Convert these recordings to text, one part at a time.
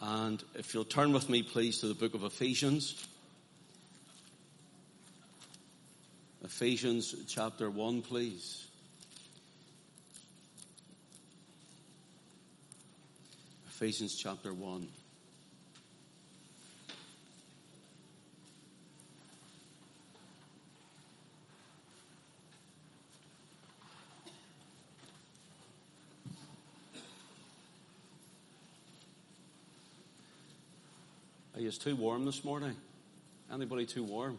And if you'll turn with me, please, to the book of Ephesians. Ephesians chapter 1, please. Ephesians chapter 1. Are you too warm this morning? Anybody too warm?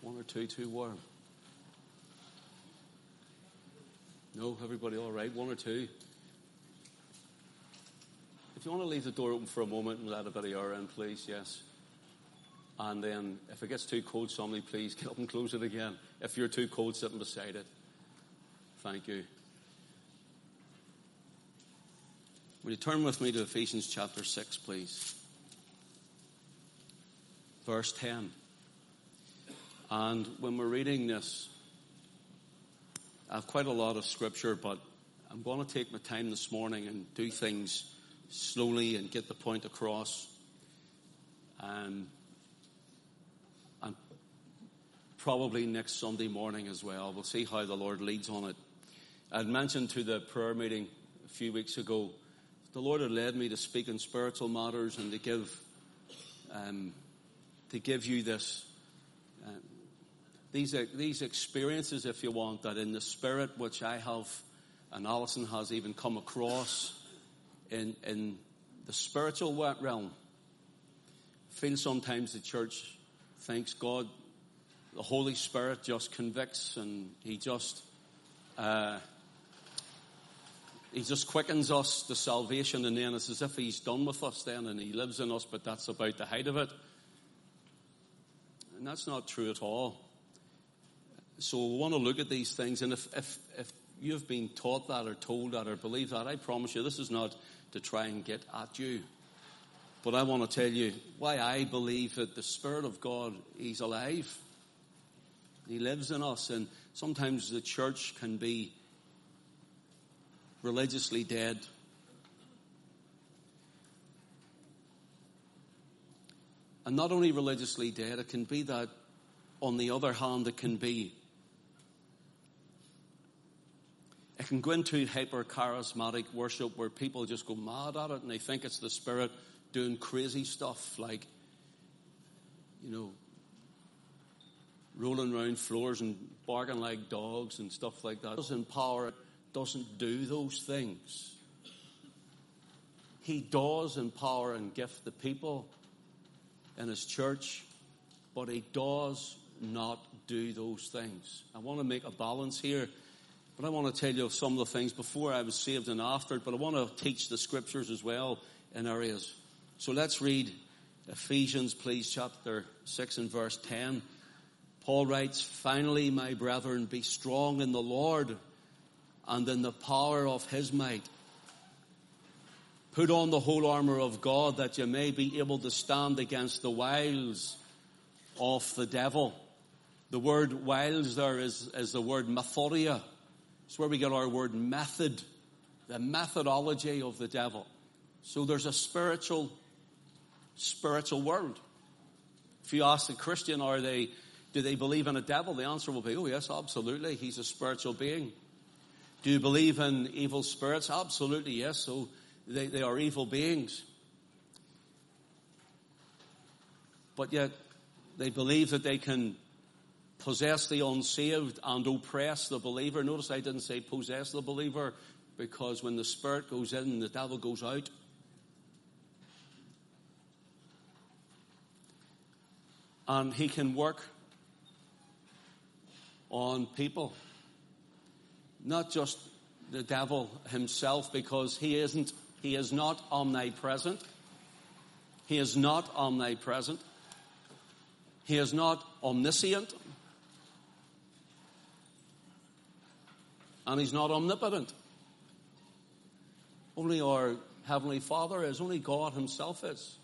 One or two too warm? No, everybody all right? One or two? If you want to leave the door open for a moment and let a bit of air in, please, yes. And then if it gets too cold, somebody please get up and close it again. If you're too cold sitting beside it. Thank you. Will you turn with me to Ephesians chapter 6, please? Verse 10. And when we're reading this, I have quite a lot of scripture, but I'm going to take my time this morning and do things slowly and get the point across. Um, and probably next Sunday morning as well. We'll see how the Lord leads on it. I'd mentioned to the prayer meeting a few weeks ago, the Lord had led me to speak in spiritual matters and to give, um, to give you this uh, these, these experiences, if you want, that in the spirit which I have and Alison has even come across in, in the spiritual realm. Feel sometimes the church thinks God, the Holy Spirit just convicts and He just, uh, He just quickens us to salvation and then it's as if He's done with us then and He lives in us, but that's about the height of it. And that's not true at all. So we want to look at these things, and if, if, if you've been taught that or told that or believe that, I promise you this is not to try and get at you. But I want to tell you why I believe that the Spirit of God, He's alive. He lives in us, and sometimes the church can be religiously dead. And not only religiously dead, it can be that, on the other hand, it can be It can go into hyper charismatic worship where people just go mad at it and they think it's the Spirit doing crazy stuff like, you know, rolling around floors and barking like dogs and stuff like that. Doesn't empower it, doesn't do those things. He does empower and gift the people in his church, but he does not do those things. I want to make a balance here but I want to tell you some of the things before I was saved and after, but I want to teach the scriptures as well in areas. So let's read Ephesians, please, chapter 6 and verse 10. Paul writes, Finally, my brethren, be strong in the Lord and in the power of his might. Put on the whole armor of God that you may be able to stand against the wiles of the devil. The word wiles there is, is the word methodeia. It's where we get our word method, the methodology of the devil. So there's a spiritual, spiritual world. If you ask a Christian, are they, do they believe in a devil? The answer will be, oh yes, absolutely. He's a spiritual being. Do you believe in evil spirits? Absolutely, yes. So they, they are evil beings. But yet, they believe that they can possess the unsaved and oppress the believer. Notice I didn't say possess the believer because when the spirit goes in, the devil goes out. And he can work on people. Not just the devil himself because he isn't, he is not omnipresent. He is not omnipresent. He is not omniscient. and he's not omnipotent. Only our Heavenly Father is, only God Himself is.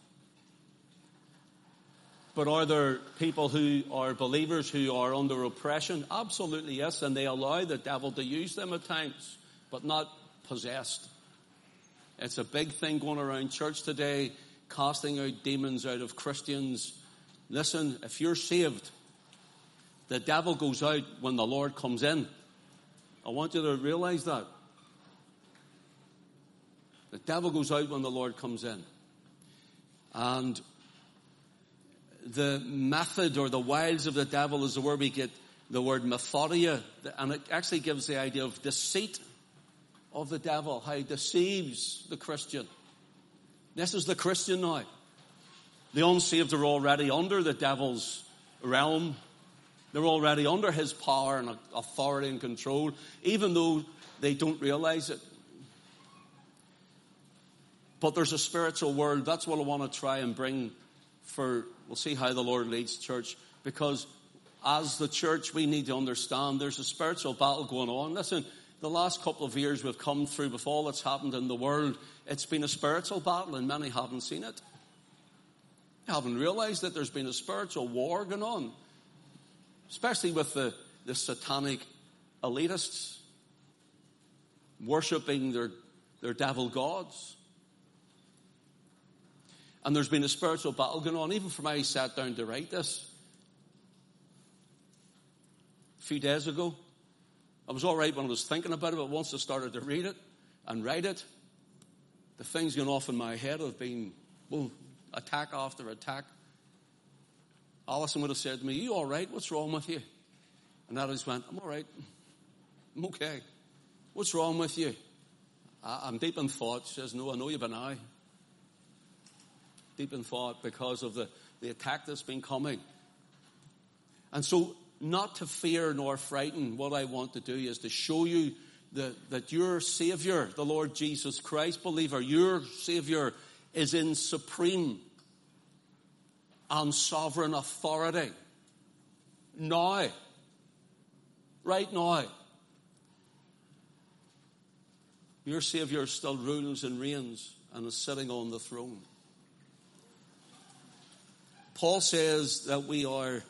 But are there people who are believers who are under oppression? Absolutely yes, and they allow the devil to use them at times, but not possessed. It's a big thing going around church today, casting out demons out of Christians. Listen, if you're saved, the devil goes out when the Lord comes in. I want you to realize that. The devil goes out when the Lord comes in. And the method or the wiles of the devil is where we get the word methodeia, and it actually gives the idea of deceit of the devil, how he deceives the Christian. This is the Christian now. The unsaved are already under the devil's realm. They're already under his power and authority and control, even though they don't realize it. But there's a spiritual world. That's what I want to try and bring for, we'll see how the Lord leads church. Because as the church, we need to understand there's a spiritual battle going on. Listen, the last couple of years we've come through with all that's happened in the world, it's been a spiritual battle and many haven't seen it. They haven't realized that there's been a spiritual war going on. Especially with the, the satanic elitists worshipping their, their devil gods. And there's been a spiritual battle going on, even from I sat down to write this a few days ago. I was all right when I was thinking about it, but once I started to read it and write it, the things going off in my head have been, well, attack after attack. Alison would have said to me, you all right? What's wrong with you? And I just went, I'm all right. I'm okay. What's wrong with you? I, am deep in thought. She says, no, I know you've been I deep in thought because of the, the attack that's been coming. And so, not to fear nor frighten, what I want to do is to show you the, that your Savior, the Lord Jesus Christ, believer, your Savior is in supreme and sovereign authority. Now. Right now. Your Savior still rules and reigns and is sitting on the throne. Paul says that we are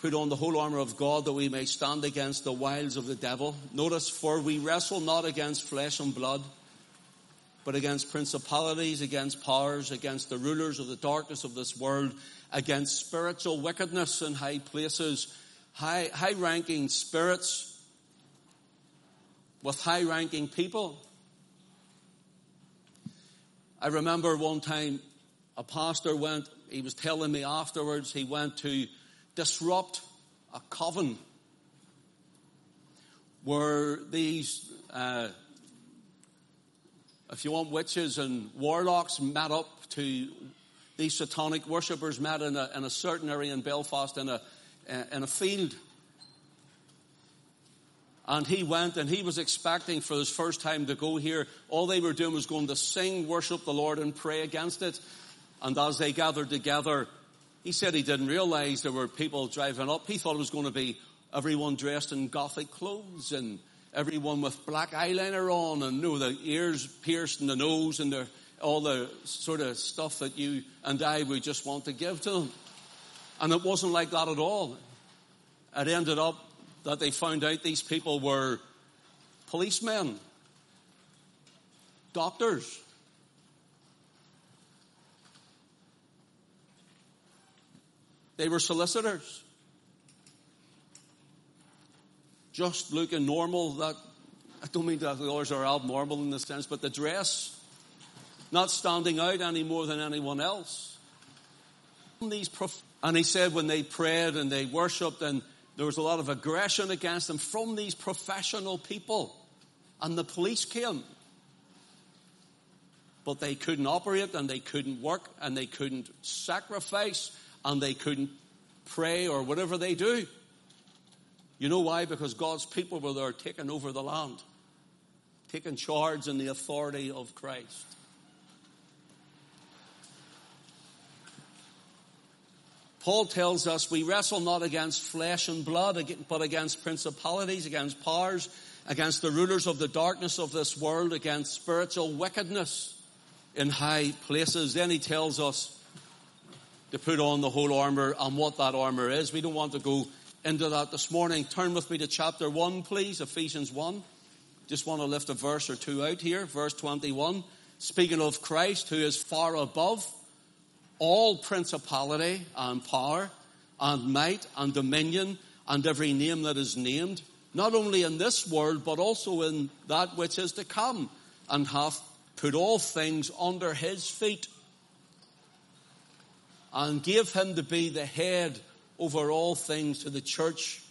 put on the whole armor of God that we may stand against the wiles of the devil. Notice, for we wrestle not against flesh and blood, but against principalities, against powers, against the rulers of the darkness of this world, against spiritual wickedness in high places, high, high ranking spirits with high ranking people. I remember one time a pastor went he was telling me afterwards he went to disrupt a coven where these, uh, if you want witches and warlocks met up to these satanic worshippers met in a, in a certain area in Belfast in a, in a field. And he went and he was expecting for his first time to go here. All they were doing was going to sing, worship the Lord and pray against it. And as they gathered together, he said he didn't realize there were people driving up. He thought it was going to be everyone dressed in gothic clothes and everyone with black eyeliner on and you know, the ears pierced and the nose and the, all the sort of stuff that you and I would just want to give to them. And it wasn't like that at all. It ended up that they found out these people were policemen, doctors, They were solicitors. Just looking normal. That I don't mean that the others are abnormal in the sense, but the dress, not standing out any more than anyone else. And he said when they prayed and they worshipped, and there was a lot of aggression against them from these professional people, and the police came. But they couldn't operate and they couldn't work and they couldn't sacrifice and they couldn't pray or whatever they do. You know why? Because God's people were there taking over the land, taking charge in the authority of Christ. Paul tells us we wrestle not against flesh and blood, but against principalities, against powers, against the rulers of the darkness of this world, against spiritual wickedness in high places. Then he tells us to put on the whole armor and what that armor is. We don't want to go into that this morning. Turn with me to chapter 1, please, Ephesians 1. just want to lift a verse or two out here. Verse 21, speaking of Christ, who is far above all principality and power and might and dominion and every name that is named, not only in this world, but also in that which is to come, and hath put all things under his feet, and gave him to be the head over all things to the church,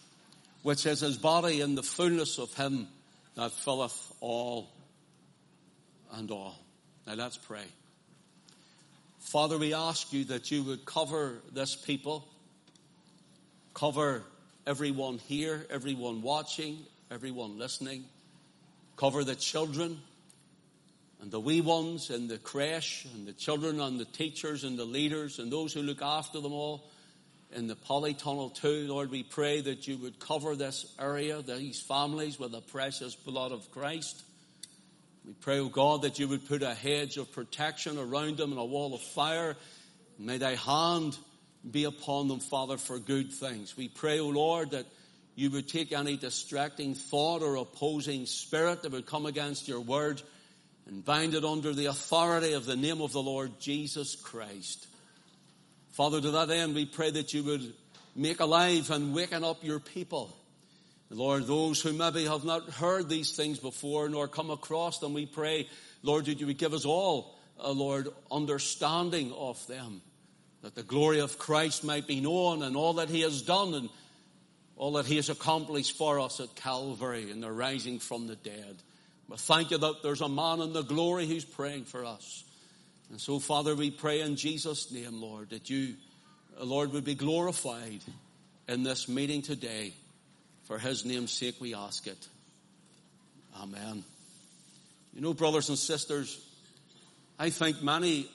which is his body in the fullness of him that filleth all and all. Now let's pray. Father, we ask you that you would cover this people, cover everyone here, everyone watching, everyone listening, cover the children and the wee ones in the creche and the children and the teachers and the leaders and those who look after them all in the polytunnel too. Lord, we pray that you would cover this area, these families with the precious blood of Christ. We pray, O oh God, that you would put a hedge of protection around them and a wall of fire. May thy hand be upon them, Father, for good things. We pray, O oh Lord, that you would take any distracting thought or opposing spirit that would come against your word and bind it under the authority of the name of the Lord Jesus Christ. Father, to that end, we pray that you would make alive and waken up your people. Lord, those who maybe have not heard these things before nor come across them, we pray, Lord, that you would give us all, uh, Lord, understanding of them, that the glory of Christ might be known and all that he has done and all that he has accomplished for us at Calvary and the rising from the dead. But thank you that there's a man in the glory who's praying for us. And so, Father, we pray in Jesus' name, Lord, that you, Lord, would be glorified in this meeting today. For his name's sake, we ask it. Amen. You know, brothers and sisters, I think many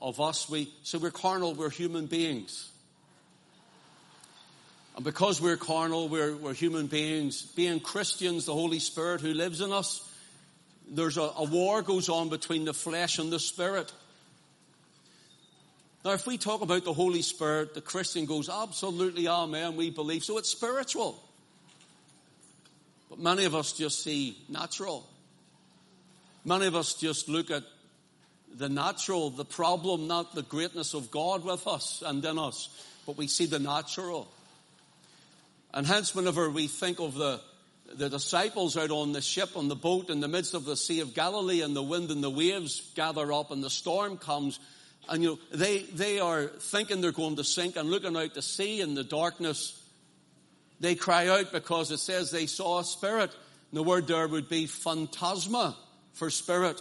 of us, we, so we're carnal, we're human beings. And because we're carnal, we're, we're human beings. Being Christians, the Holy Spirit who lives in us, there's a, a war goes on between the flesh and the spirit. Now, if we talk about the Holy Spirit, the Christian goes, absolutely, amen, we believe. So it's spiritual. But many of us just see natural. Many of us just look at the natural, the problem, not the greatness of God with us and in us, but we see the natural. And hence, whenever we think of the, the disciples out on the ship, on the boat in the midst of the Sea of Galilee, and the wind and the waves gather up, and the storm comes, and you know, they, they are thinking they're going to sink and looking out to sea in the darkness. They cry out because it says they saw a spirit. And the word there would be phantasma for spirit.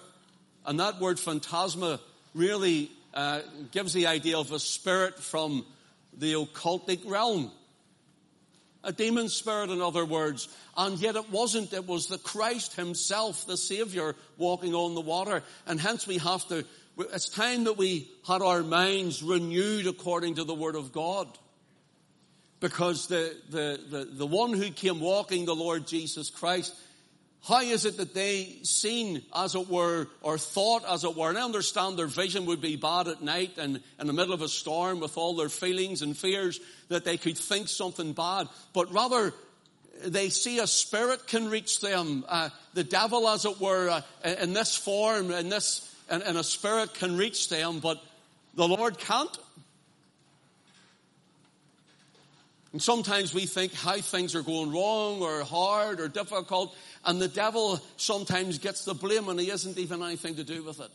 And that word phantasma really uh, gives the idea of a spirit from the occultic realm. A demon spirit, in other words. And yet it wasn't. It was the Christ himself, the Savior, walking on the water. And hence we have to it's time that we had our minds renewed according to the Word of God. Because the, the, the, the one who came walking, the Lord Jesus Christ, how is it that they seen, as it were, or thought, as it were, and I understand their vision would be bad at night and in the middle of a storm with all their feelings and fears, that they could think something bad, but rather they see a spirit can reach them, uh, the devil, as it were, uh, in this form, in this and, and a spirit can reach them, but the Lord can't. And sometimes we think how things are going wrong or hard or difficult, and the devil sometimes gets the blame and he isn't even anything to do with it.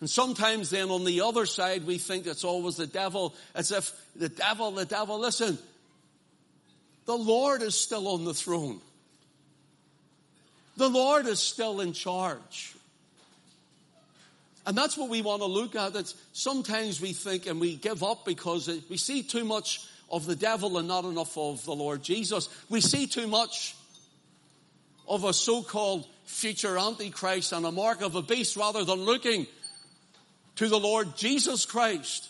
And sometimes then on the other side we think it's always the devil, as if the devil, the devil, listen, the Lord is still on the throne. The Lord is still in charge. And that's what we want to look at. That sometimes we think and we give up because we see too much of the devil and not enough of the Lord Jesus. We see too much of a so-called future antichrist and a mark of a beast rather than looking to the Lord Jesus Christ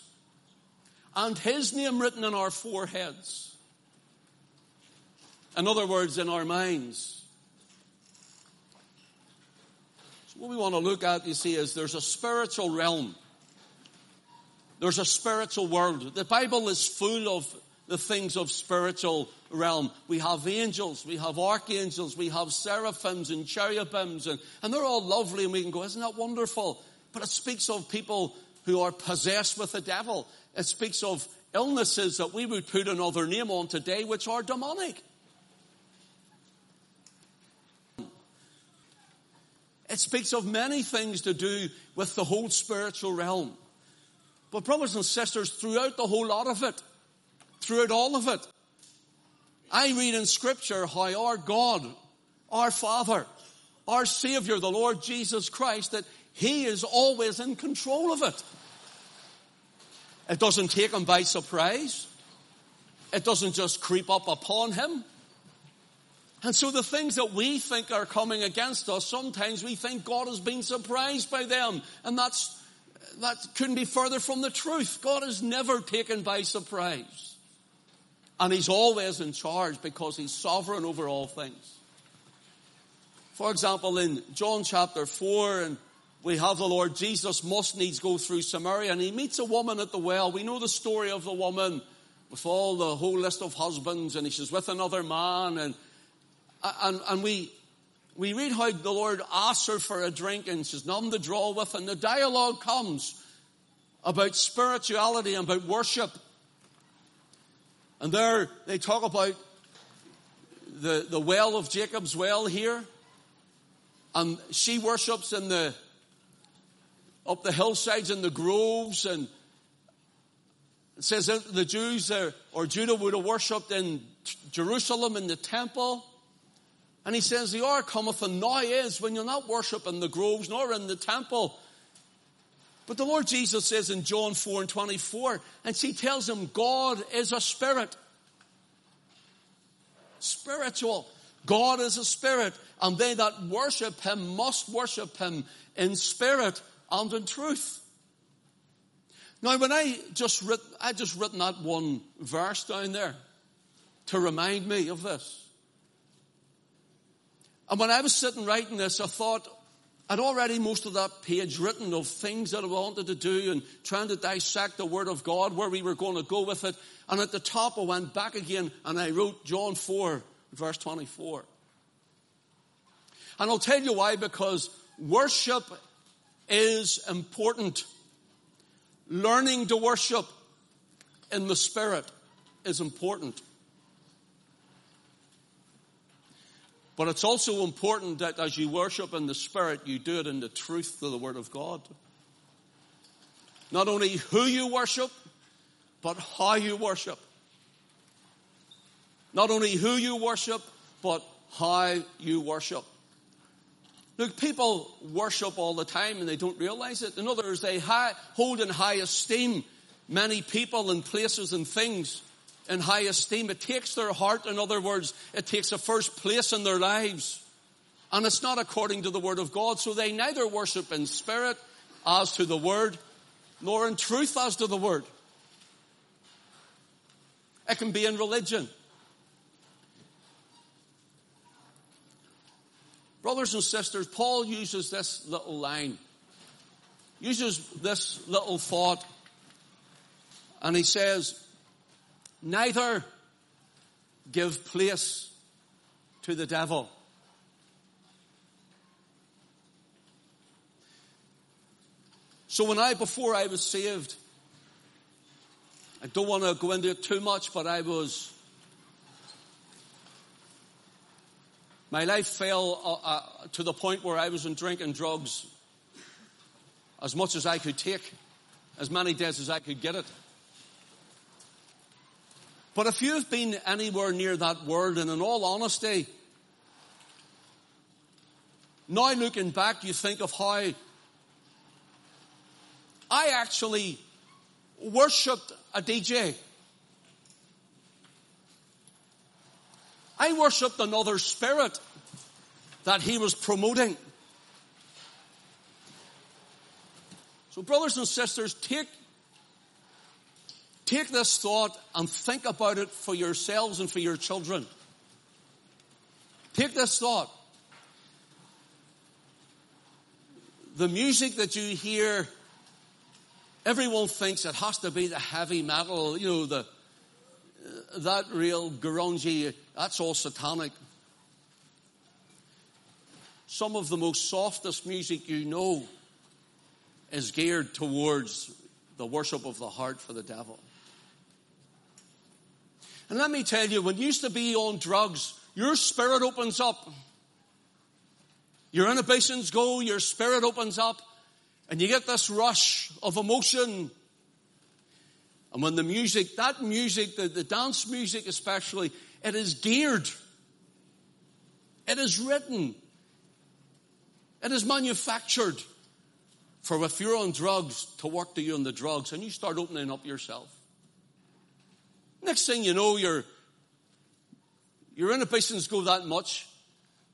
and his name written in our foreheads. In other words, in our minds. So, what we want to look at, you see, is there's a spiritual realm. There's a spiritual world. The Bible is full of the things of spiritual realm. We have angels, we have archangels, we have seraphims and cherubims, and, and they're all lovely, and we can go, isn't that wonderful? But it speaks of people who are possessed with the devil. It speaks of illnesses that we would put another name on today, which are demonic. It speaks of many things to do with the whole spiritual realm. But brothers and sisters, throughout the whole lot of it, throughout all of it, I read in scripture how our God, our Father, our Savior, the Lord Jesus Christ, that He is always in control of it. It doesn't take Him by surprise. It doesn't just creep up upon Him. And so the things that we think are coming against us, sometimes we think God has been surprised by them. And that's, that couldn't be further from the truth. God is never taken by surprise. And He's always in charge because He's sovereign over all things. For example, in John chapter 4, and we have the Lord Jesus must needs go through Samaria, and he meets a woman at the well. We know the story of the woman with all the whole list of husbands, and she's with another man, and and, and we, we read how the Lord asks her for a drink and she's none to draw with, and the dialogue comes about spirituality and about worship. And there they talk about the, the well of Jacob's well here. And she worships in the up the hillsides and the groves and it says that the Jews are, or Judah would have worshipped in Jerusalem in the temple. And he says, the hour cometh and now is when you're not worshiping the groves nor in the temple. But the Lord Jesus says in John 4 and 24, and she tells him, God is a spirit. Spiritual. God is a spirit, and they that worship him must worship him in spirit and in truth. Now, when I just writ, I just written that one verse down there to remind me of this. And when I was sitting writing this, I thought I'd already most of that page written of things that I wanted to do and trying to dissect the Word of God, where we were going to go with it. And at the top, I went back again and I wrote John 4, verse 24. And I'll tell you why, because worship is important. Learning to worship in the Spirit is important. But it's also important that as you worship in the Spirit, you do it in the truth of the Word of God. Not only who you worship, but how you worship. Not only who you worship, but how you worship. Look, people worship all the time and they don't realize it. In other words, they hold in high esteem many people and places and things in high esteem. It takes their heart, in other words, it takes a first place in their lives. And it's not according to the word of God. So they neither worship in spirit as to the word, nor in truth as to the word. It can be in religion. Brothers and sisters, Paul uses this little line, uses this little thought, and he says, Neither give place to the devil. So when I, before I was saved, I don't want to go into it too much, but I was, my life fell uh, uh, to the point where I was in drinking drugs as much as I could take, as many days as I could get it. But if you've been anywhere near that world, and in all honesty, now looking back, you think of how I actually worshipped a DJ. I worshipped another spirit that he was promoting. So brothers and sisters, take Take this thought and think about it for yourselves and for your children. Take this thought. The music that you hear, everyone thinks it has to be the heavy metal, you know, the, that real grungy, that's all satanic. Some of the most softest music you know is geared towards the worship of the heart for the devil. And let me tell you, when you used to be on drugs, your spirit opens up. Your inhibitions go, your spirit opens up, and you get this rush of emotion. And when the music, that music, the, the dance music especially, it is geared. It is written. It is manufactured for if you're on drugs to work to you on the drugs and you start opening up yourself. Next thing you know, your, your inhibitions go that much.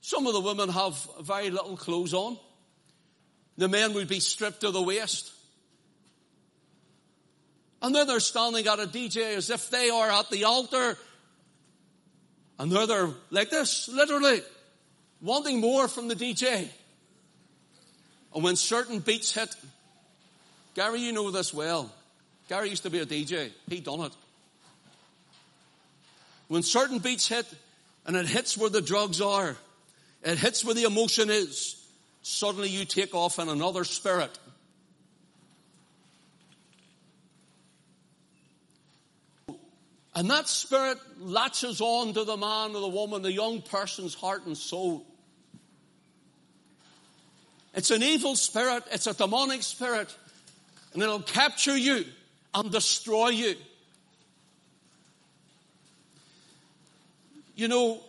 Some of the women have very little clothes on. The men would be stripped to the waist. And then they're standing at a DJ as if they are at the altar. And they're like this, literally, wanting more from the DJ. And when certain beats hit, Gary, you know this well. Gary used to be a DJ. He done it. When certain beats hit, and it hits where the drugs are, it hits where the emotion is, suddenly you take off in another spirit. And that spirit latches on to the man or the woman, the young person's heart and soul. It's an evil spirit, it's a demonic spirit, and it'll capture you and destroy you. You know,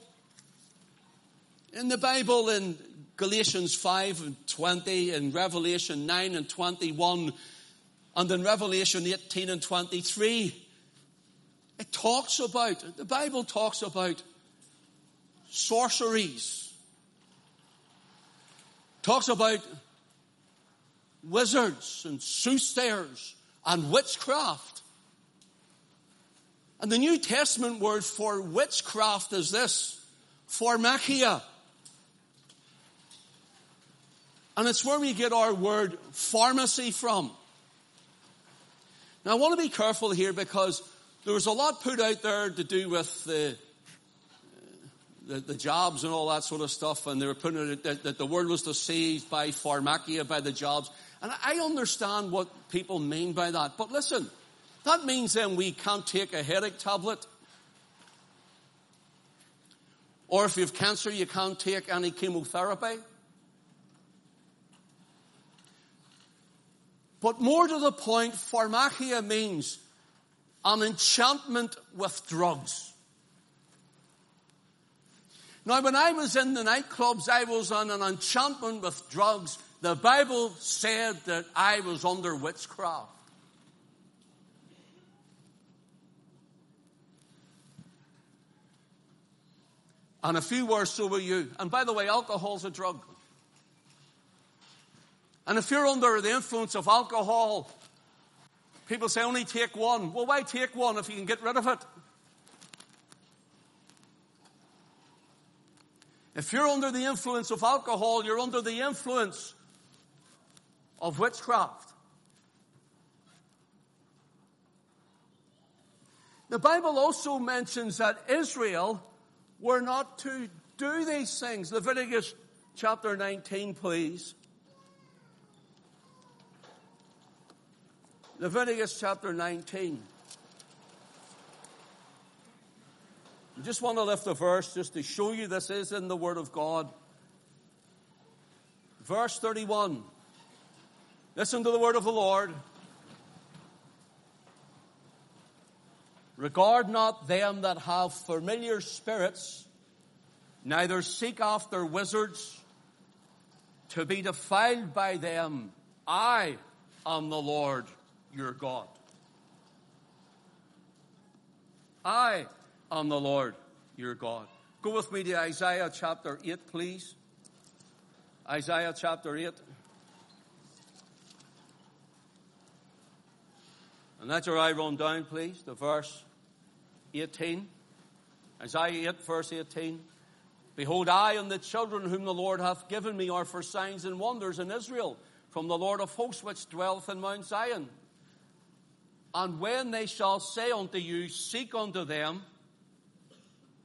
in the Bible, in Galatians 5 and 20, in Revelation 9 and 21, and in Revelation 18 and 23, it talks about, the Bible talks about sorceries, talks about wizards and soothsayers and witchcraft. And the New Testament word for witchcraft is this, pharmakeia. And it's where we get our word pharmacy from. Now I want to be careful here because there was a lot put out there to do with the, the, the jobs and all that sort of stuff, and they were putting it that, that the world was deceived by pharmakeia, by the jobs. And I understand what people mean by that. But listen, that means then we can't take a headache tablet. Or if you have cancer, you can't take any chemotherapy. But more to the point, pharmakeia means an enchantment with drugs. Now, when I was in the nightclubs, I was on an enchantment with drugs. The Bible said that I was under witchcraft. And a few were, so will you. And by the way, alcohol's a drug. And if you're under the influence of alcohol, people say only take one. Well, why take one if you can get rid of it? If you're under the influence of alcohol, you're under the influence of witchcraft. The Bible also mentions that Israel were not to do these things. Leviticus chapter 19, please. Leviticus chapter 19. I just want to lift a verse just to show you this is in the Word of God. Verse 31. Listen to the Word of the Lord. Regard not them that have familiar spirits, neither seek after wizards to be defiled by them. I am the Lord your God. I am the Lord your God. Go with me to Isaiah chapter 8, please. Isaiah chapter 8. And that's your eye run down, please, to verse 18. Isaiah 8 verse 18. Behold, I and the children whom the Lord hath given me are for signs and wonders in Israel from the Lord of hosts which dwelleth in Mount Zion. And when they shall say unto you, seek unto them,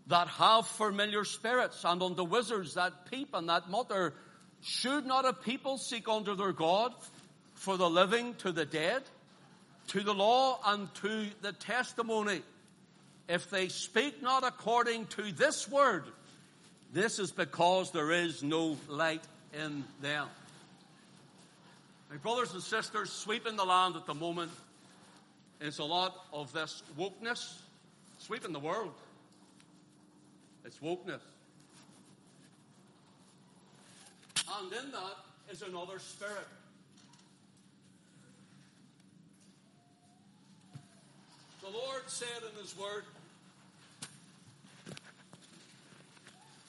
that have familiar spirits and unto wizards that peep and that mutter. Should not a people seek unto their God for the living to the dead, to the law and to the testimony? If they speak not according to this word, this is because there is no light in them. My brothers and sisters, sweeping the land at the moment is a lot of this wokeness, sweeping the world. It's wokeness. And in that is another spirit. The Lord said in His Word,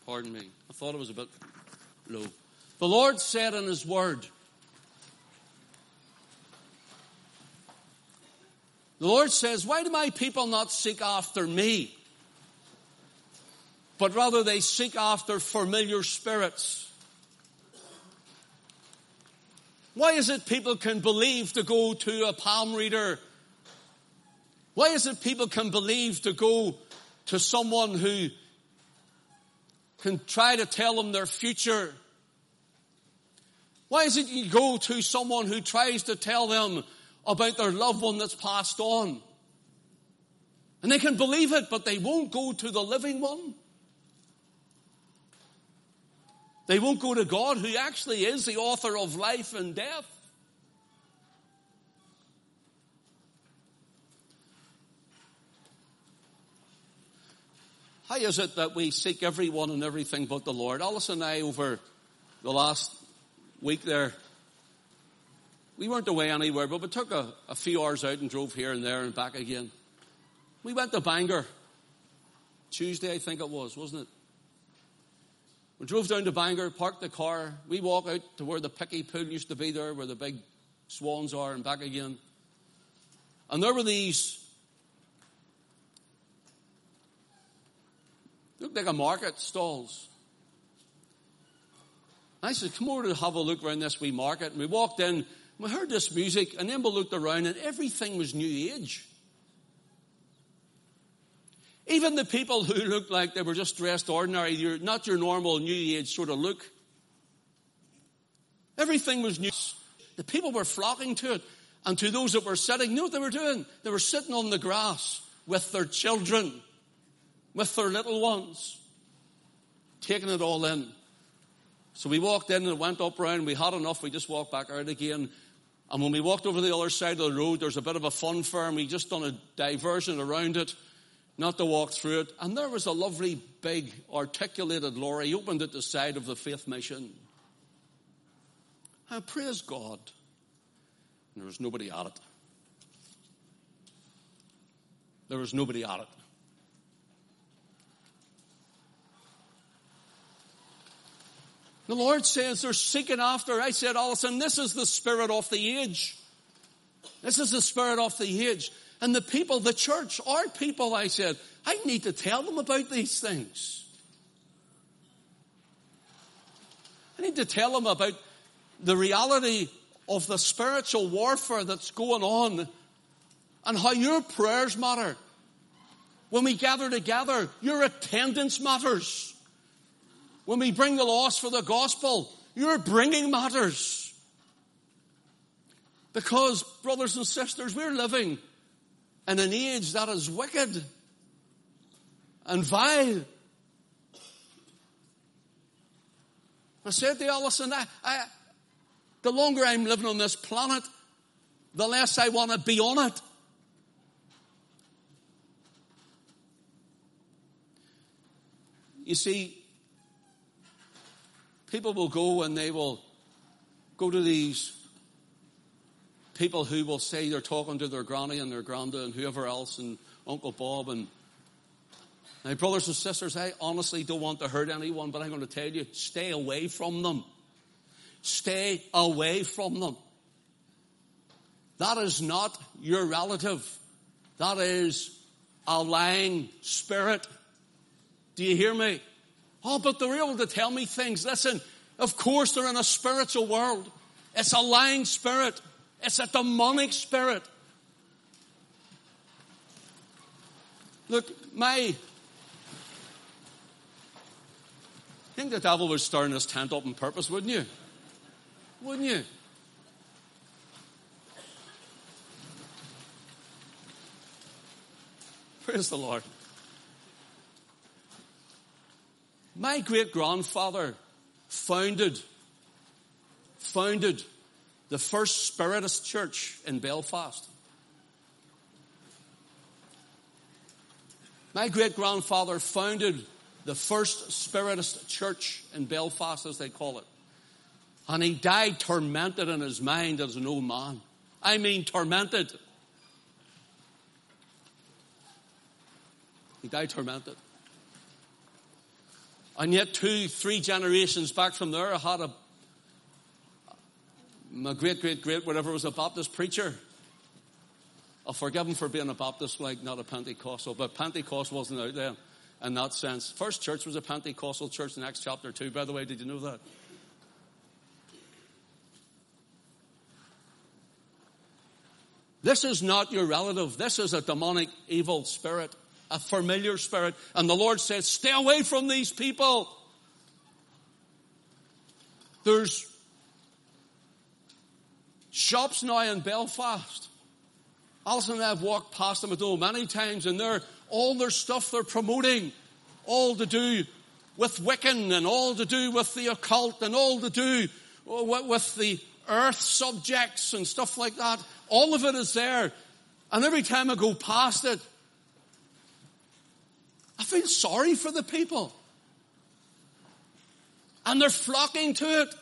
Pardon me, I thought it was a bit low. The Lord said in His Word, The Lord says, Why do my people not seek after me? But rather they seek after familiar spirits. Why is it people can believe to go to a palm reader? Why is it people can believe to go to someone who can try to tell them their future? Why is it you go to someone who tries to tell them about their loved one that's passed on. And they can believe it, but they won't go to the living one. They won't go to God, who actually is the author of life and death. How is it that we seek everyone and everything but the Lord? Alice and I, over the last week there, we weren't away anywhere, but we took a, a few hours out and drove here and there and back again. We went to Bangor. Tuesday, I think it was, wasn't it? We drove down to Bangor, parked the car. We walk out to where the Pickie Pool used to be there, where the big swans are, and back again. And there were these, looked like a market stalls. I said, come over to have a look around this wee market. And we walked in, we heard this music and then we looked around and everything was New Age. Even the people who looked like they were just dressed ordinary, not your normal New Age sort of look. Everything was new. The people were flocking to it. And to those that were sitting, you know what they were doing? They were sitting on the grass with their children, with their little ones, taking it all in. So we walked in and went up around. We had enough. We just walked back out again. And when we walked over the other side of the road, there's a bit of a fun fair, we just done a diversion around it, not to walk through it. And there was a lovely, big, articulated lorry opened at the side of the Faith Mission. And praise God. And there was nobody at it. There was nobody at it. The Lord says they're seeking after. I said, Alison, this is the spirit of the age. This is the spirit of the age. And the people, the church, our people, I said, I need to tell them about these things. I need to tell them about the reality of the spiritual warfare that's going on and how your prayers matter. When we gather together, your attendance matters. When we bring the lost for the gospel, your bringing matters. Because, brothers and sisters, we're living in an age that is wicked and vile. I said to Alison, I, I, the longer I'm living on this planet, the less I want to be on it. You see, people will go and they will go to these people who will say they're talking to their granny and their granda and whoever else and Uncle Bob and now brothers and sisters, I honestly don't want to hurt anyone, but I'm going to tell you, stay away from them. Stay away from them. That is not your relative. That is a lying spirit. Do you hear me? Oh, but they're able to tell me things. Listen, of course they're in a spiritual world. It's a lying spirit. It's a demonic spirit. Look, my, think the devil was stirring his tent up on purpose, wouldn't you? Wouldn't you? Praise the Lord. My great grandfather founded, founded the first Spiritist church in Belfast. My great grandfather founded the first Spiritist church in Belfast, as they call it. And he died tormented in his mind as an old man. I mean, tormented. He died tormented. And yet, two, three generations back from there, I had a my great, great, great, whatever was a Baptist preacher. I'll forgive him for being a Baptist, like not a Pentecostal, but Pentecost wasn't out there in that sense. First church was a Pentecostal church in Acts chapter 2, by the way. Did you know that? This is not your relative. This is a demonic evil spirit a familiar spirit. And the Lord says, stay away from these people. There's shops now in Belfast. Alison and I have walked past them, I know, many times, and they're, all their stuff they're promoting, all to do with Wiccan and all to do with the occult and all to do with the earth subjects and stuff like that. All of it is there. And every time I go past it, feel sorry for the people. And they're flocking to it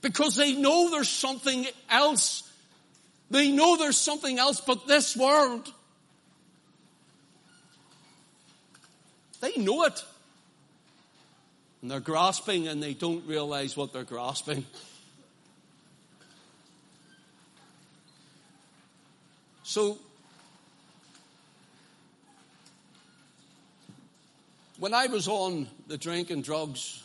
because they know there's something else. They know there's something else but this world. They know it. And they're grasping and they don't realize what they're grasping. So when I was on the drink and drugs,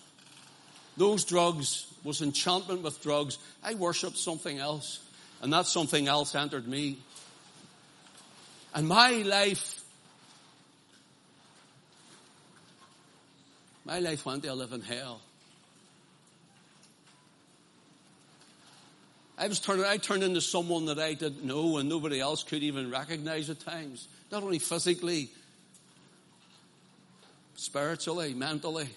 those drugs was enchantment with drugs. I worshipped something else, and that something else entered me. And my life, my life went to live in hell. I was turning, I turned into someone that I didn't know and nobody else could even recognize at times. Not only physically, spiritually, mentally.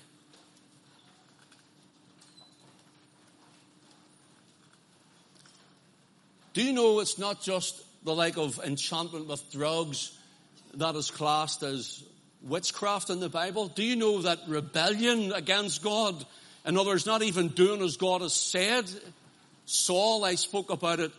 Do you know it's not just the like of enchantment with drugs that is classed as witchcraft in the Bible? Do you know that rebellion against God, in other words, not even doing as God has said? Saul, I spoke about it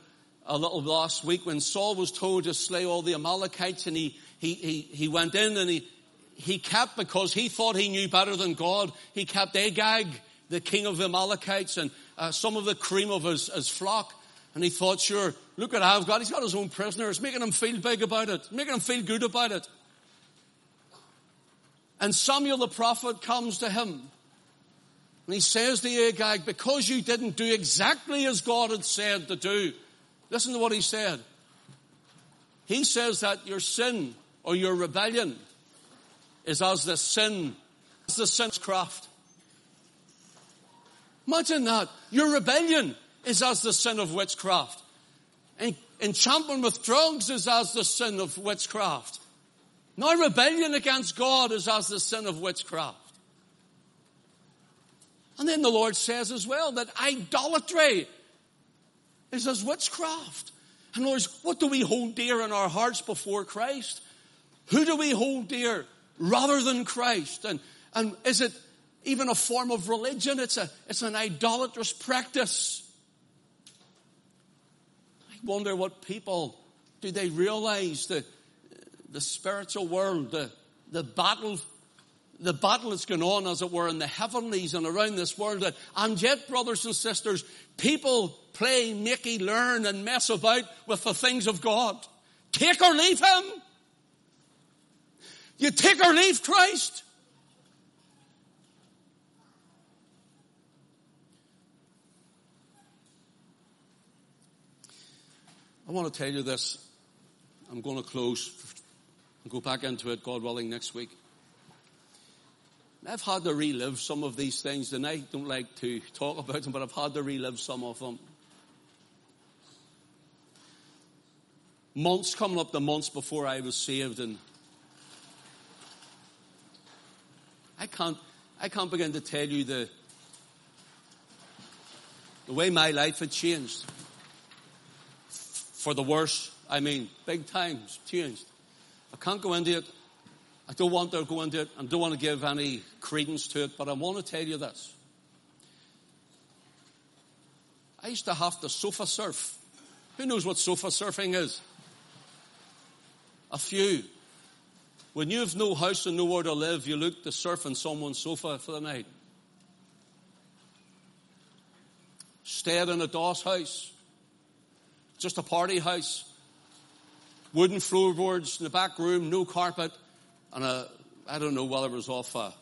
a little last week when Saul was told to slay all the Amalekites and he, he, he, he went in and he, he kept because he thought he knew better than God. He kept Agag, the king of the Amalekites, and uh, some of the cream of his, his flock. And he thought, sure, look at I've got. He's got his own prisoners, making him feel big about it, making him feel good about it. And Samuel the prophet comes to him. And he says to Agag, because you didn't do exactly as God had said to do. Listen to what he said. He says that your sin or your rebellion is as the sin, as the sin's craft. Imagine that. Your rebellion is as the sin of witchcraft. And enchantment with drugs is as the sin of witchcraft. Now rebellion against God is as the sin of witchcraft. And then the Lord says as well that idolatry is as witchcraft. In other words, what do we hold dear in our hearts before Christ? Who do we hold dear? Rather than Christ? And, and is it even a form of religion? It's, a, it's an idolatrous practice. I wonder what people, do they realize the, the spiritual world, the, the battle the battle that's going on, as it were, in the heavenlies and around this world. And yet, brothers and sisters, people play, makey, learn, and mess about with the things of God. Take or leave Him. You take or leave Christ. I want to tell you this. I'm going to close and go back into it, God willing, next week. I've had to relive some of these things, and I don't like to talk about them, but I've had to relive some of them. Months coming up the months before I was saved, and I can't, I can't begin to tell you the, the way my life had changed. For the worse, I mean, big times changed. I can't go into it. I don't want to go into it. I don't want to give any credence to it, but I want to tell you this. I used to have to sofa surf. Who knows what sofa surfing is? A few. When you have no house and nowhere to live, you look to surf on someone's sofa for the night. Stayed in a doss house. Just a party house. Wooden floorboards in the back room, no carpet, and a, I don't know whether it was off a,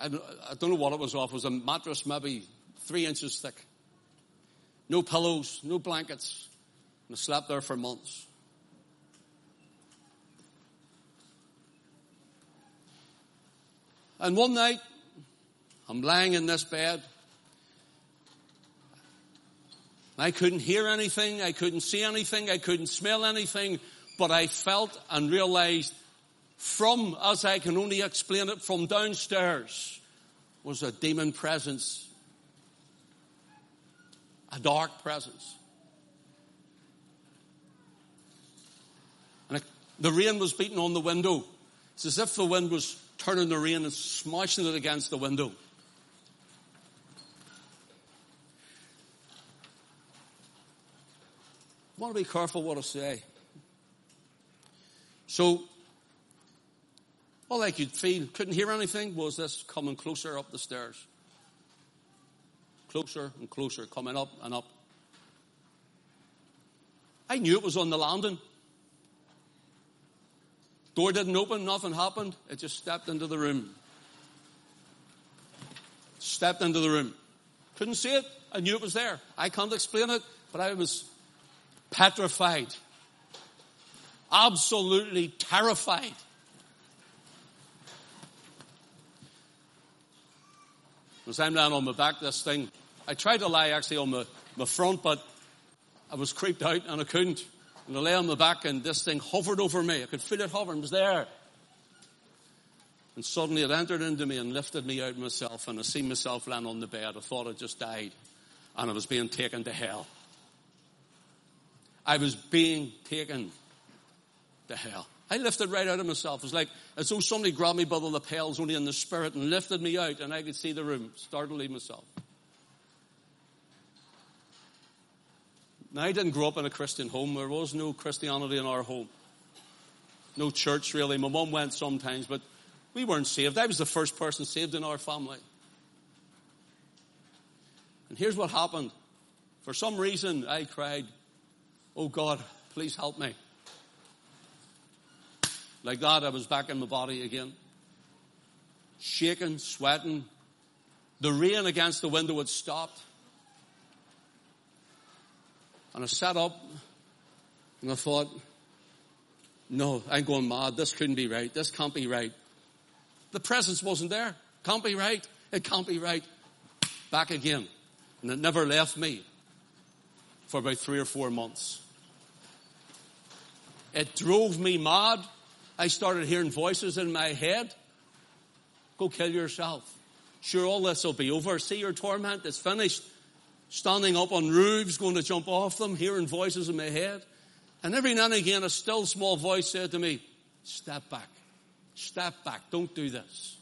I don't, I don't know what it was off. It was a mattress maybe three inches thick. No pillows, no blankets. And I slept there for months. And one night, I'm lying in this bed. I couldn't hear anything. I couldn't see anything. I couldn't smell anything. But I felt and realized from, as I can only explain it, from downstairs was a demon presence. A dark presence. And the rain was beating on the window. It's as if the wind was turning the rain and smashing it against the window. I want to be careful what I say. So, all I could feel, couldn't hear anything, was this coming closer up the stairs. Closer and closer, coming up and up. I knew it was on the landing. Door didn't open, nothing happened. It just stepped into the room. Stepped into the room. Couldn't see it. I knew it was there. I can't explain it, but I was petrified. Absolutely terrified. As I'm lying on my back, this thing, I tried to lie actually on my, my front, but I was creeped out and I couldn't. And I lay on my back and this thing hovered over me. I could feel it hovering. It was there. And suddenly it entered into me and lifted me out of myself and I seen myself lying on the bed. I thought I just died and I was being taken to hell. I was being taken to hell. I lifted right out of myself. It was like as though somebody grabbed me by the lapels only in the spirit and lifted me out and I could see the room, startled myself. Now, I didn't grow up in a Christian home. There was no Christianity in our home. No church, really. My mum went sometimes, but we weren't saved. I was the first person saved in our family. And here's what happened. For some reason, I cried, Oh God, please help me. Like that, I was back in my body again. Shaking, sweating. The rain against the window had stopped. And I sat up and I thought, no, I'm going mad. This couldn't be right. This can't be right. The presence wasn't there. Can't be right. It can't be right. Back again. And it never left me for about three or four months. It drove me mad. I started hearing voices in my head. Go kill yourself. Sure, all this will be over. See your torment is finished standing up on roofs, going to jump off them, hearing voices in my head. And every now and again, a still small voice said to me, step back, step back, don't do this.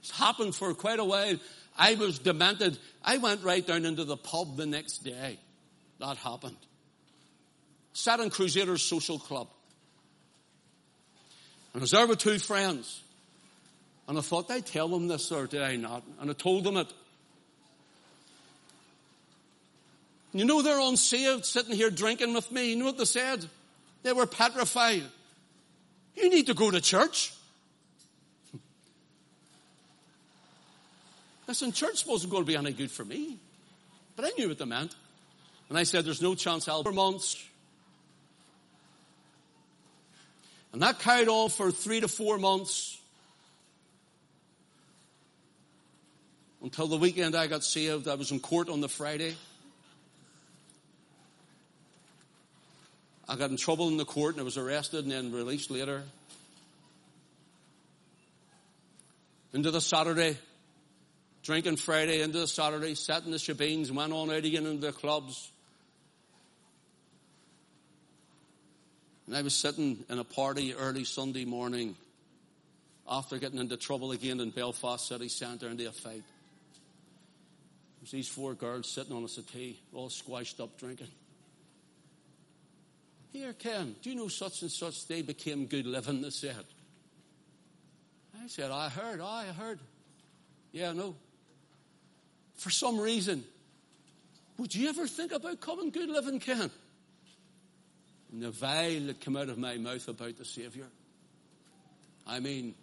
It's happened for quite a while. I was demented. I went right down into the pub the next day. That happened. Sat in Crusaders Social Club. And I was there with two friends. And I thought, did I tell them this or did I not? And I told them it. You know they're unsaved sitting here drinking with me. You know what they said? They were petrified. You need to go to church. Listen, church wasn't going to be any good for me. But I knew what they meant. And I said, there's no chance I'll for months. And that carried on for three to four months. Until the weekend I got saved, I was in court on the Friday. I got in trouble in the court and I was arrested and then released later. Into the Saturday, drinking Friday, into the Saturday, sat in the shebeens, went on out again into the clubs. And I was sitting in a party early Sunday morning after getting into trouble again in Belfast City Centre into a fight. There's these four girls sitting on a settee, all squashed up drinking. Here, Ken, do you know such and such? They became good living, they said. I said, I heard, I heard. Yeah, no. For some reason, would you ever think about coming good living, Ken? And the vile that came out of my mouth about the Savior. I mean,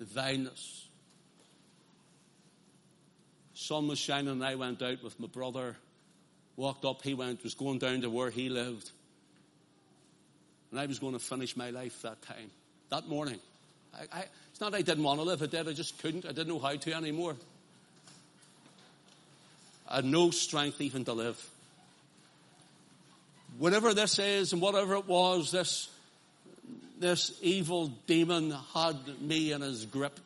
the vileness. Sun was shining and I went out with my brother. Walked up, he went, was going down to where he lived. And I was going to finish my life that time, that morning. I, I, it's not I didn't want to live, I did, I just couldn't. I didn't know how to anymore. I had no strength even to live. Whatever this is and whatever it was, this, this evil demon had me in his grip.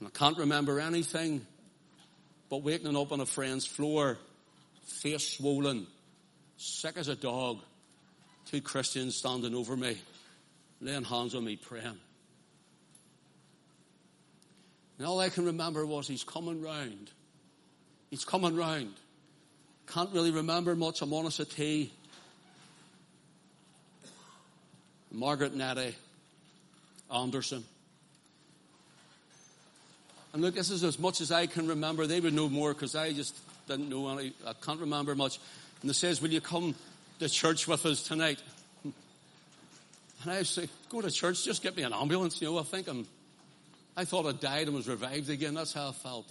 And I can't remember anything but waking up on a friend's floor, face swollen, sick as a dog, two Christians standing over me, laying hands on me, praying. And all I can remember was he's coming round. He's coming round. Can't really remember much. I'm on a settee. Margaret Nettie Anderson. And look, this is as much as I can remember. They would know more because I just didn't know any. I can't remember much. And they says, will you come to church with us tonight. And I say, go to church, just get me an ambulance. You know, I think I'm, I thought I died and was revived again. That's how I felt.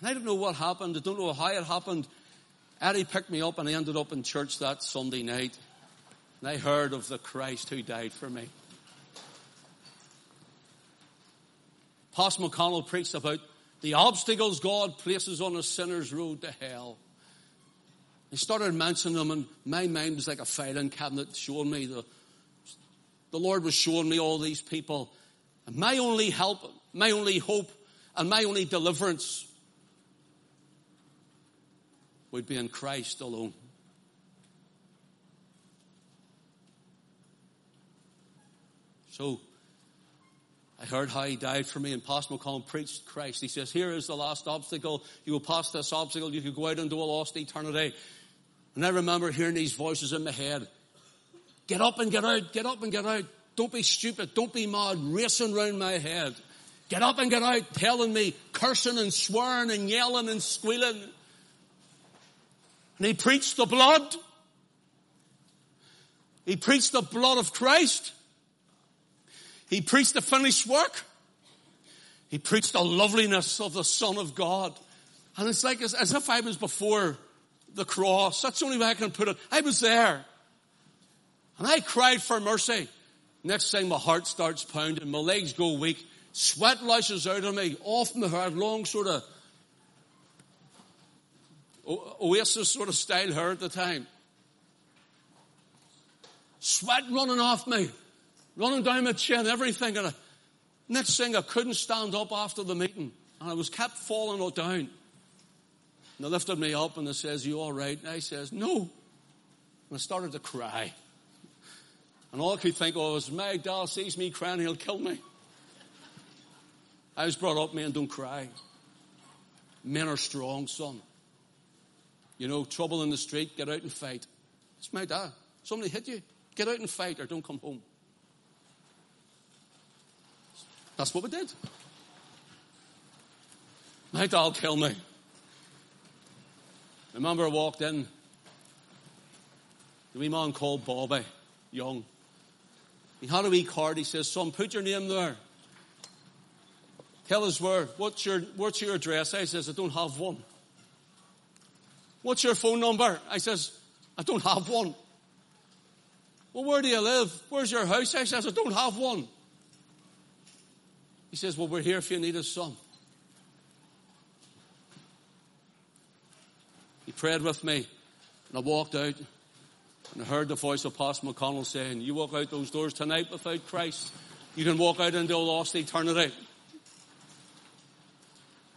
And I don't know what happened. I don't know how it happened. Eddie picked me up and I ended up in church that Sunday night. And I heard of the Christ who died for me. Pastor McConnell preached about the obstacles God places on a sinner's road to hell. He started mentioning them, and my mind was like a filing cabinet showing me the, the Lord was showing me all these people. And my only help, my only hope, and my only deliverance would be in Christ alone. So, I heard how he died for me, and Pastor McConnell preached Christ. He says, Here is the last obstacle. You will pass this obstacle, you could go out into a lost eternity. And I remember hearing these voices in my head. Get up and get out, get up and get out. Don't be stupid, don't be mad, racing round my head. Get up and get out, telling me, cursing and swearing and yelling and squealing. And he preached the blood. He preached the blood of Christ. He preached the finished work. He preached the loveliness of the Son of God. And it's like as, as if I was before the cross. That's the only way I can put it. I was there. And I cried for mercy. Next thing my heart starts pounding, my legs go weak, sweat lashes out of me, off my hair, long sort of Oasis sort of style hair at the time. Sweat running off me, running down my chin, everything. And I, next thing I couldn't stand up after the meeting and I was kept falling down. And they lifted me up and they says, you all right? And I says, no. And I started to cry. And all I could think of was, my dad sees me crying, he'll kill me. I was brought up, men don't cry. Men are strong, son. You know, trouble in the street, get out and fight. It's my dad. Somebody hit you, get out and fight or don't come home. That's what we did. My dad will kill me. Remember I walked in. The wee man called Bobby, young. He had a wee card. He says, son, put your name there. Tell us where. What's your, what's your address? I says, I don't have one. What's your phone number? I says, I don't have one. Well, where do you live? Where's your house? I says, I don't have one. He says, well, we're here if you need us, son. He prayed with me, and I walked out, and I heard the voice of Pastor McConnell saying, You walk out those doors tonight without Christ, you can walk out into a lost eternity. I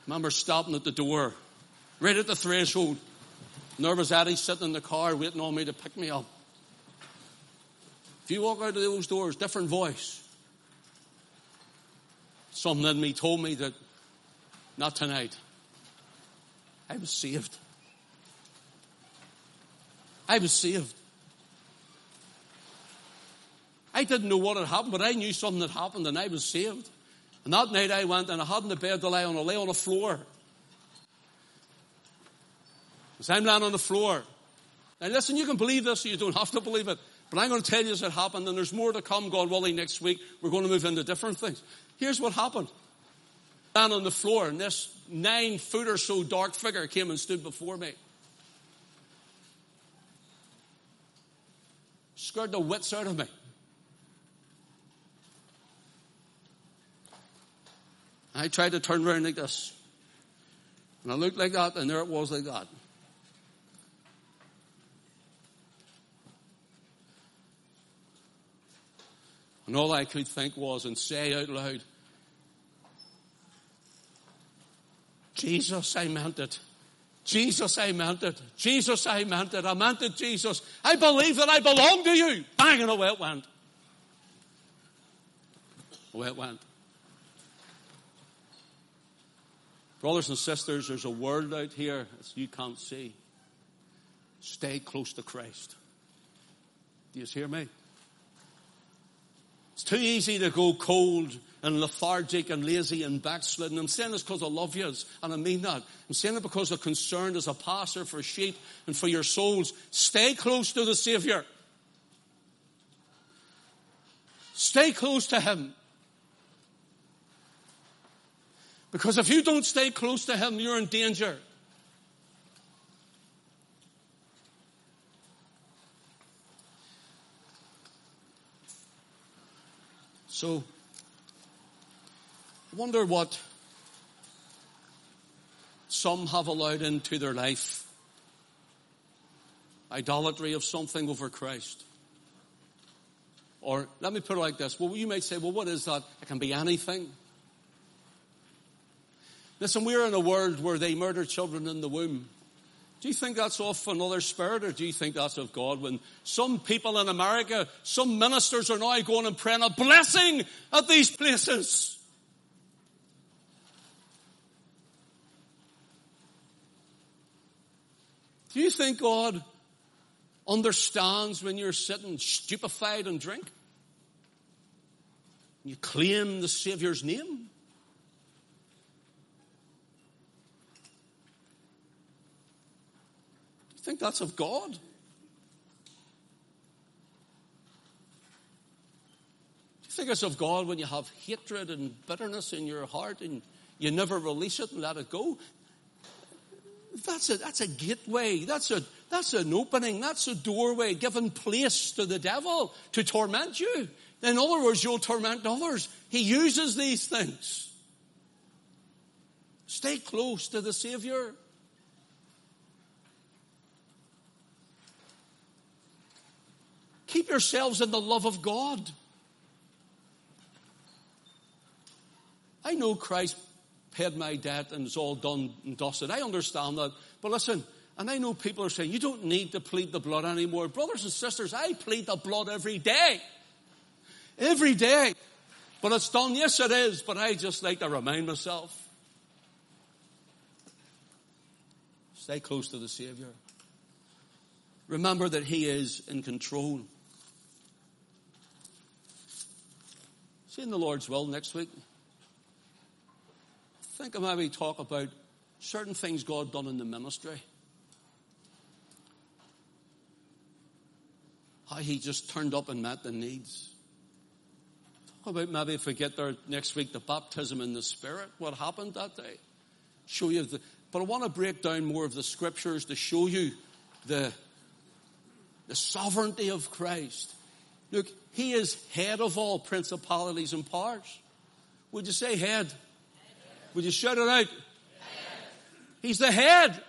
remember stopping at the door, right at the threshold. Nervous Eddie sitting in the car waiting on me to pick me up. If you walk out of those doors, different voice. Something in me told me that not tonight. I was saved. I was saved. I didn't know what had happened, but I knew something had happened and I was saved. And that night I went and I hadn't a bed to lie on, I lay on the floor. As I'm lying on the floor. Now listen, you can believe this or you don't have to believe it. But I'm going to tell you as it happened and there's more to come, God willing, next week. We're going to move into different things. Here's what happened. Down on the floor and this nine foot or so dark figure came and stood before me. Scared the wits out of me. I tried to turn around like this. And I looked like that, and there it was like that. And all I could think was and say out loud, Jesus, I meant it. Jesus, I meant it. Jesus, I meant it. I meant it, Jesus. I believe that I belong to you. Bang, and away it went. Away it went. Brothers and sisters, there's a world out here that you can't see. Stay close to Christ. Do you hear me? It's too easy to go cold and lethargic and lazy and backslidden. I'm saying this because I love you, and I mean that. I'm saying it because I'm concerned as a pastor for sheep and for your souls. Stay close to the Savior. Stay close to Him. Because if you don't stay close to Him, you're in danger. So, wonder what some have allowed into their life. Idolatry of something over Christ. Or let me put it like this. Well, you might say, well, what is that? It can be anything. Listen, we're in a world where they murder children in the womb. Do you think that's of another spirit or do you think that's of God? When some people in America, some ministers are now going and praying a blessing at these places. Do you think God understands when you're sitting stupefied and drink? You claim the Savior's name? Do you think that's of God? Do you think it's of God when you have hatred and bitterness in your heart and you never release it and let it go? That's a, that's a gateway. That's a, that's an opening. That's a doorway giving place to the devil to torment you. In other words, you'll torment others. He uses these things. Stay close to the Savior. Keep yourselves in the love of God. I know Christ paid my debt and it's all done and dusted. I understand that. But listen, and I know people are saying, you don't need to plead the blood anymore. Brothers and sisters, I plead the blood every day. Every day. But it's done. Yes, it is. But I just like to remind myself. Stay close to the Savior. Remember that He is in control. See in the Lord's will next week. Think I maybe talk about certain things God done in the ministry. How he just turned up and met the needs. Talk about maybe if we get there next week, the baptism in the Spirit, what happened that day. Show you the, but I want to break down more of the scriptures to show you the, the sovereignty of Christ. Look, he is head of all principalities and powers. Would you say head? Would you shout it out? He's the head.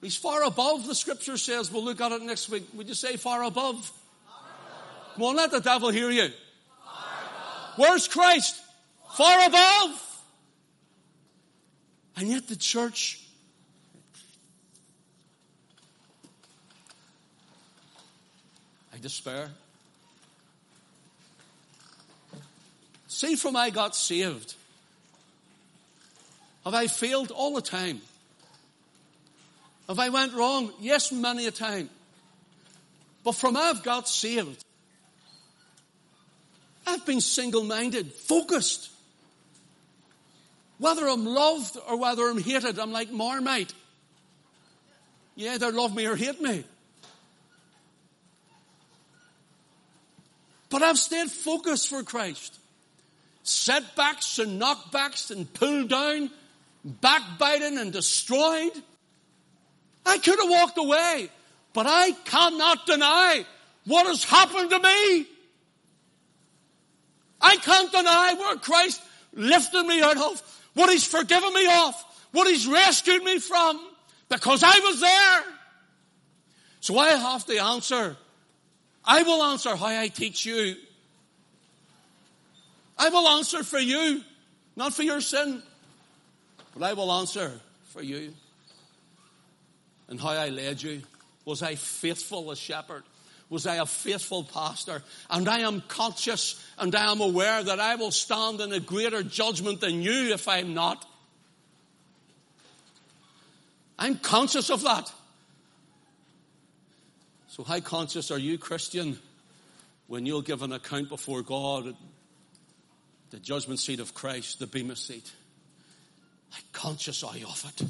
He's far above, the scripture says. We'll look at it next week. Would you say far above? Far. Come on, let the devil hear you. Where's Christ? Far above. And yet the church I despair. See from I got saved. Have I failed all the time? Have I went wrong? Yes, many a time. But from I've got saved, I've been single-minded, focused. Whether I'm loved or whether I'm hated, I'm like Marmite. You either love me or hate me. But I've stayed focused for Christ. Setbacks and knockbacks and pulled down, backbiting and destroyed. I could have walked away, but I cannot deny what has happened to me. I can't deny where Christ lifted me out of, what He's forgiven me of, what He's rescued me from, because I was there. So I have to answer I will answer how I teach you. I will answer for you, not for your sin, but I will answer for you. And how I led you. Was I faithful as shepherd? Was I a faithful pastor? And I am conscious and I am aware that I will stand in a greater judgment than you if I'm not. I'm conscious of that. So, how conscious are you, Christian, when you'll give an account before God the judgment seat of Christ, the Bema seat? How conscious you of it?